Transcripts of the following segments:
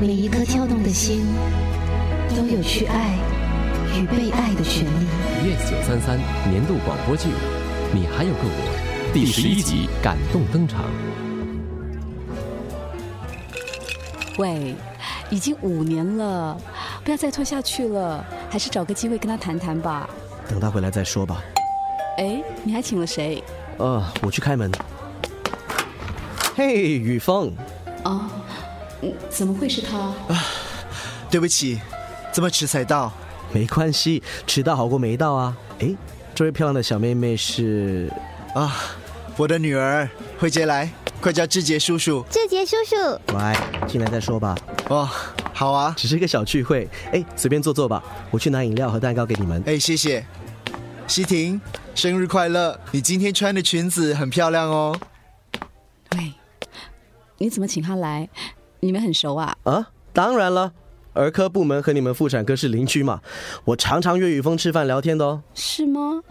每一颗跳动的心，都有去爱与被爱的权利。Yes 九三三年度广播剧《你还有个我》第十一集感动登场。喂，已经五年了，不要再拖下去了，还是找个机会跟他谈谈吧。等他回来再说吧。哎，你还请了谁？呃，我去开门。嘿，雨峰，哦，嗯，怎么会是他？啊对不起，这么迟才到。没关系，迟到好过没到啊。哎，这位漂亮的小妹妹是啊，我的女儿慧杰来，快叫志杰叔叔。志杰叔叔，来进来再说吧。哦，好啊，只是一个小聚会，哎，随便坐坐吧。我去拿饮料和蛋糕给你们。哎，谢谢。西婷，生日快乐！你今天穿的裙子很漂亮哦。喂，你怎么请他来？你们很熟啊？啊，当然了，儿科部门和你们妇产科是邻居嘛，我常常约雨峰吃饭聊天的哦。是吗？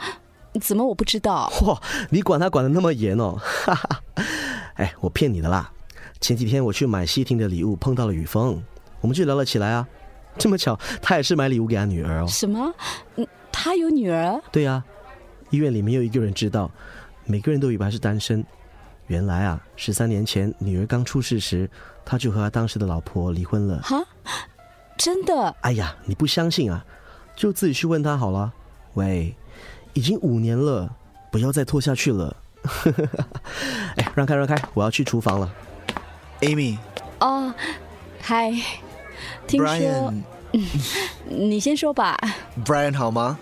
怎么我不知道？嚯，你管他管的那么严哦！哈哈，哎，我骗你的啦。前几天我去买西婷的礼物，碰到了雨峰，我们就聊了起来啊。这么巧，他也是买礼物给他女儿哦。什么？嗯，他有女儿？对呀、啊，医院里没有一个人知道，每个人都以为他是单身。原来啊，十三年前女儿刚出世时，他就和他当时的老婆离婚了。哈，真的？哎呀，你不相信啊，就自己去问他好了。喂，已经五年了，不要再拖下去了。哎，让开让开，我要去厨房了。Amy，哦，嗨，听说 Brian，你先说吧。Brian 好吗？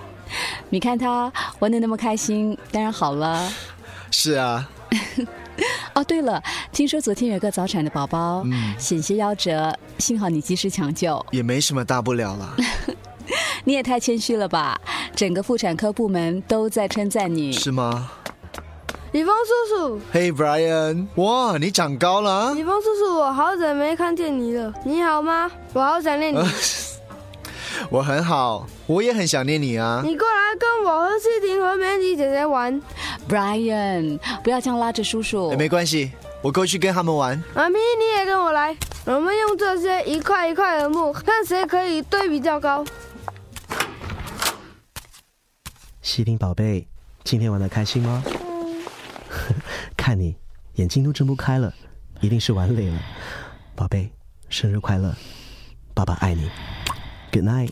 你看他玩的那么开心，当然好了。是啊。哦，对了，听说昨天有个早产的宝宝，嗯、险些夭折，幸好你及时抢救，也没什么大不了了。你也太谦虚了吧！整个妇产科部门都在称赞你，是吗？李峰叔叔，嘿、hey,，Brian，哇，你长高了、啊！李峰叔叔，我好久没看见你了，你好吗？我好想念你。我很好，我也很想念你啊！你过来跟我和西婷和美女姐姐玩。Brian，不要这样拉着叔叔。欸、没关系，我过去跟他们玩。妈咪，你也跟我来。我们用这些一块一块的木，看谁可以堆比较高。西婷宝贝，今天玩的开心吗？看你眼睛都睁不开了，一定是玩累了。宝贝，生日快乐，爸爸爱你。Good night。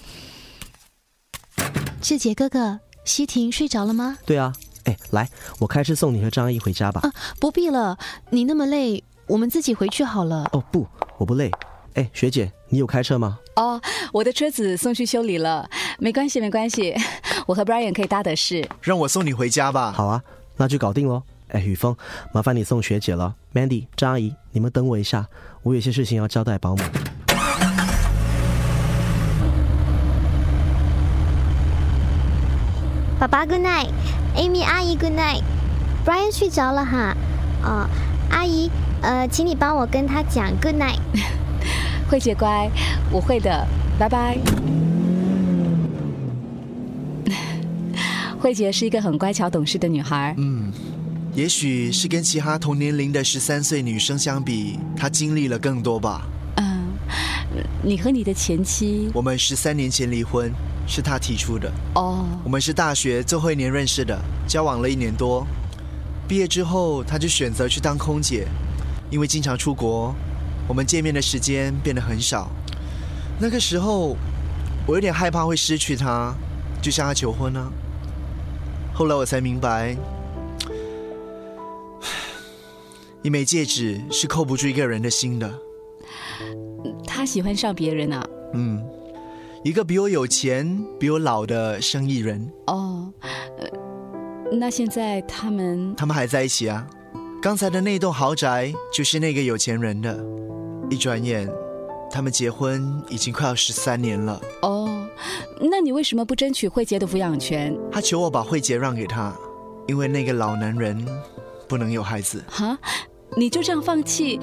志杰哥哥，西婷睡着了吗？对啊，哎，来，我开车送你和张阿姨回家吧。啊，不必了，你那么累，我们自己回去好了。哦，不，我不累。哎，学姐，你有开车吗？哦，我的车子送去修理了，没关系，没关系，我和 Brian 可以搭的是。让我送你回家吧。好啊，那就搞定喽。哎，雨峰，麻烦你送学姐了。Mandy，张阿姨，你们等我一下，我有些事情要交代保姆。爸爸 Good night，Amy 阿姨 Good night，Brian 睡着了哈。哦，阿姨，呃，请你帮我跟他讲 Good night。慧姐乖，我会的，拜拜。慧姐是一个很乖巧懂事的女孩。嗯，也许是跟其他同年龄的十三岁女生相比，她经历了更多吧。嗯，你和你的前妻，我们十三年前离婚，是他提出的。哦，我们是大学最后一年认识的，交往了一年多。毕业之后，他就选择去当空姐，因为经常出国，我们见面的时间变得很少。那个时候，我有点害怕会失去他，就向他求婚呢、啊。后来我才明白，一枚戒指是扣不住一个人的心的。他喜欢上别人啊？嗯，一个比我有钱、比我老的生意人。哦，呃，那现在他们……他们还在一起啊。刚才的那栋豪宅就是那个有钱人的。一转眼，他们结婚已经快要十三年了。哦，那你为什么不争取慧杰的抚养权？他求我把慧杰让给他，因为那个老男人不能有孩子。哈，你就这样放弃？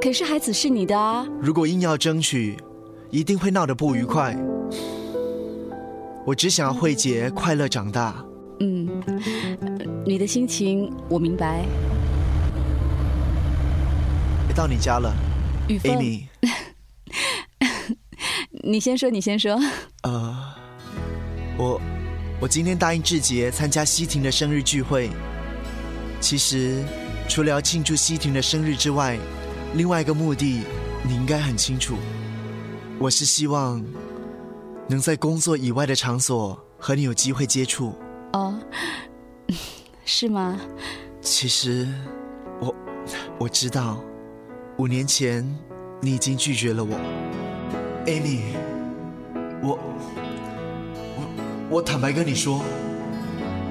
可是孩子是你的啊！如果硬要争取，一定会闹得不愉快。我只想要慧杰快乐长大。嗯，你的心情我明白。到你家了雨峰，Amy。你先说，你先说。呃，我我今天答应志杰参加西婷的生日聚会。其实，除了要庆祝西婷的生日之外，另外一个目的你应该很清楚。我是希望能在工作以外的场所和你有机会接触。哦，是吗？其实，我我知道，五年前你已经拒绝了我，Amy。我我我坦白跟你说，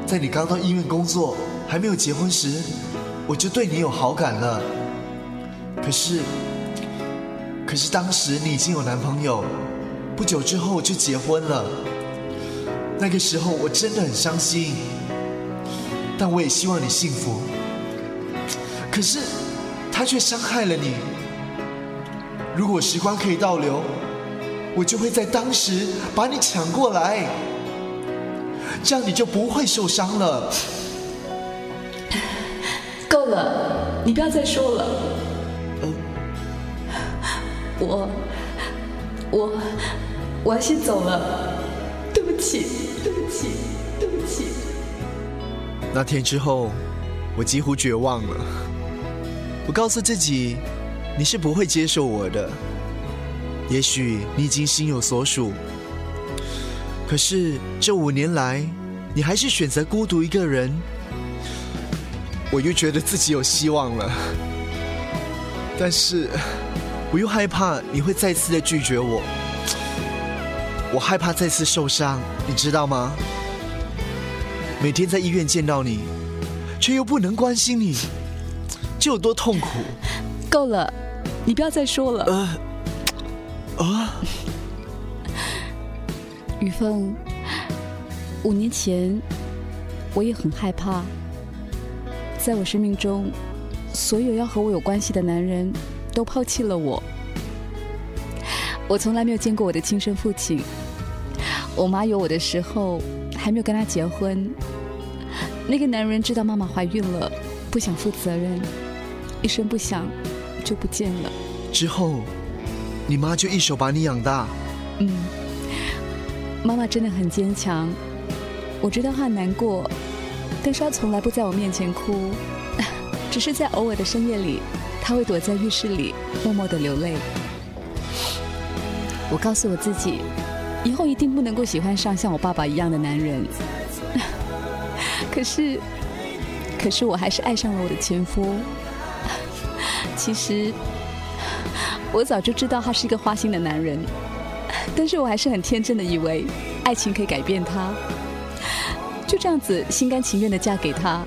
在你刚到医院工作还没有结婚时，我就对你有好感了。可是，可是当时你已经有男朋友，不久之后就结婚了。那个时候我真的很伤心，但我也希望你幸福。可是，他却伤害了你。如果时光可以倒流，我就会在当时把你抢过来，这样你就不会受伤了。够了，你不要再说了。我，我，我要先走了。对不起，对不起，对不起。那天之后，我几乎绝望了。我告诉自己，你是不会接受我的。也许你已经心有所属，可是这五年来，你还是选择孤独一个人。我又觉得自己有希望了，但是我又害怕你会再次的拒绝我。我害怕再次受伤，你知道吗？每天在医院见到你，却又不能关心你，这有多痛苦？够了，你不要再说了。呃，啊，雨凤，五年前我也很害怕，在我生命中，所有要和我有关系的男人都抛弃了我。我从来没有见过我的亲生父亲。我妈有我的时候还没有跟他结婚。那个男人知道妈妈怀孕了，不想负责任，一声不响就不见了。之后，你妈就一手把你养大。嗯，妈妈真的很坚强。我知道她很难过，但是她从来不在我面前哭，只是在偶尔的深夜里，她会躲在浴室里默默的流泪。我告诉我自己，以后一定不能够喜欢上像我爸爸一样的男人。可是，可是我还是爱上了我的前夫。其实，我早就知道他是一个花心的男人，但是我还是很天真的以为爱情可以改变他，就这样子心甘情愿的嫁给他。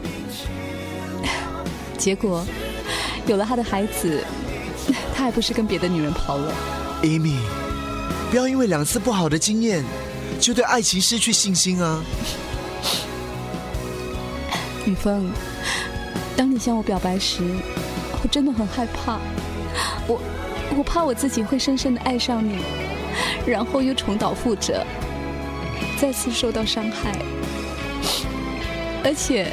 结果，有了他的孩子，他还不是跟别的女人跑了？Amy，不要因为两次不好的经验，就对爱情失去信心啊！雨峰，当你向我表白时，我真的很害怕。我，我怕我自己会深深的爱上你，然后又重蹈覆辙，再次受到伤害。而且，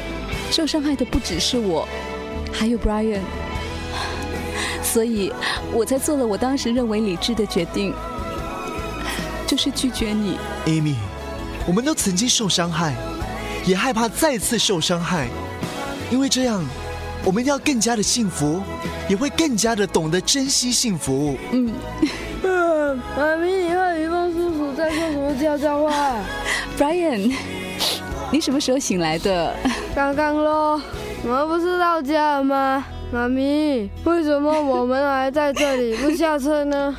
受伤害的不只是我，还有 Brian。所以，我才做了我当时认为理智的决定，就是拒绝你。Amy，我们都曾经受伤害。也害怕再次受伤害，因为这样，我们要更加的幸福，也会更加的懂得珍惜幸福。嗯，妈咪，你和雨峰叔叔在说什么悄悄话？Brian，你什么时候醒来的？刚刚咯，我们不是到家了吗？妈咪，为什么我们还在这里 不下车呢？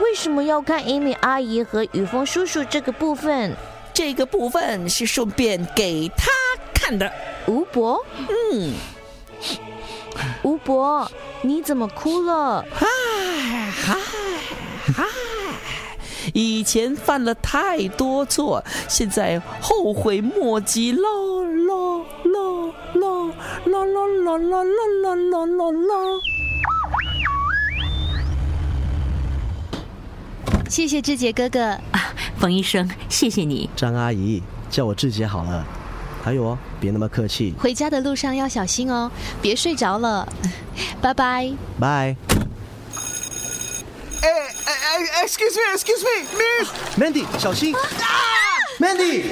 为什么要看 Amy 阿姨和雨峰叔叔这个部分？这个部分是顺便给他看的。吴伯，嗯，吴伯，你怎么哭了？嗨嗨嗨！以前犯了太多错，现在后悔莫及喽喽喽喽喽喽喽喽喽喽喽喽！谢谢志杰哥哥啊，冯医生，谢谢你。张阿姨，叫我志杰好了。还有哦，别那么客气。回家的路上要小心哦，别睡着了。拜拜。拜。哎哎哎，excuse me，excuse me，miss。Mandy，小心！Mandy，Yes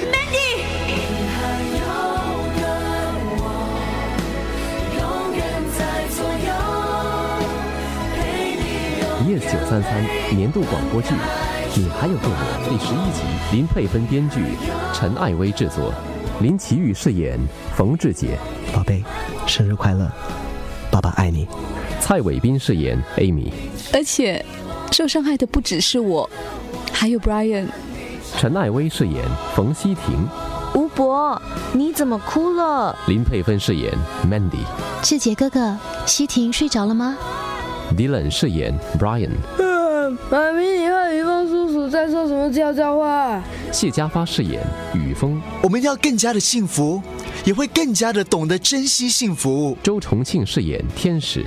九三三年度广播剧《你还有个我》第十一集，林佩芬编剧，陈艾薇制作，林奇宇饰演冯志杰，宝贝，生日快乐！爸爸爱你。蔡伟斌饰演 Amy，而且受伤害的不只是我，还有 Brian。陈艾薇饰演冯希婷，吴博，你怎么哭了？林佩芬饰演 Mandy，志杰哥哥，西婷睡着了吗？Dylan 饰演 Brian，嗯，妈咪，你和雨峰叔叔在说什么悄悄话？谢家发饰演雨峰，我们要更加的幸福，也会更加的懂得珍惜幸福。周重庆饰演天使，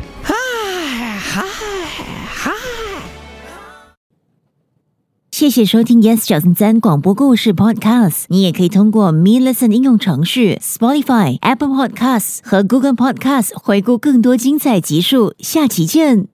谢谢收听 Yes 九三三广播故事 Podcast。你也可以通过 Me Listen 应用程序、Spotify、Apple Podcasts 和 Google Podcasts 回顾更多精彩集数。下期见。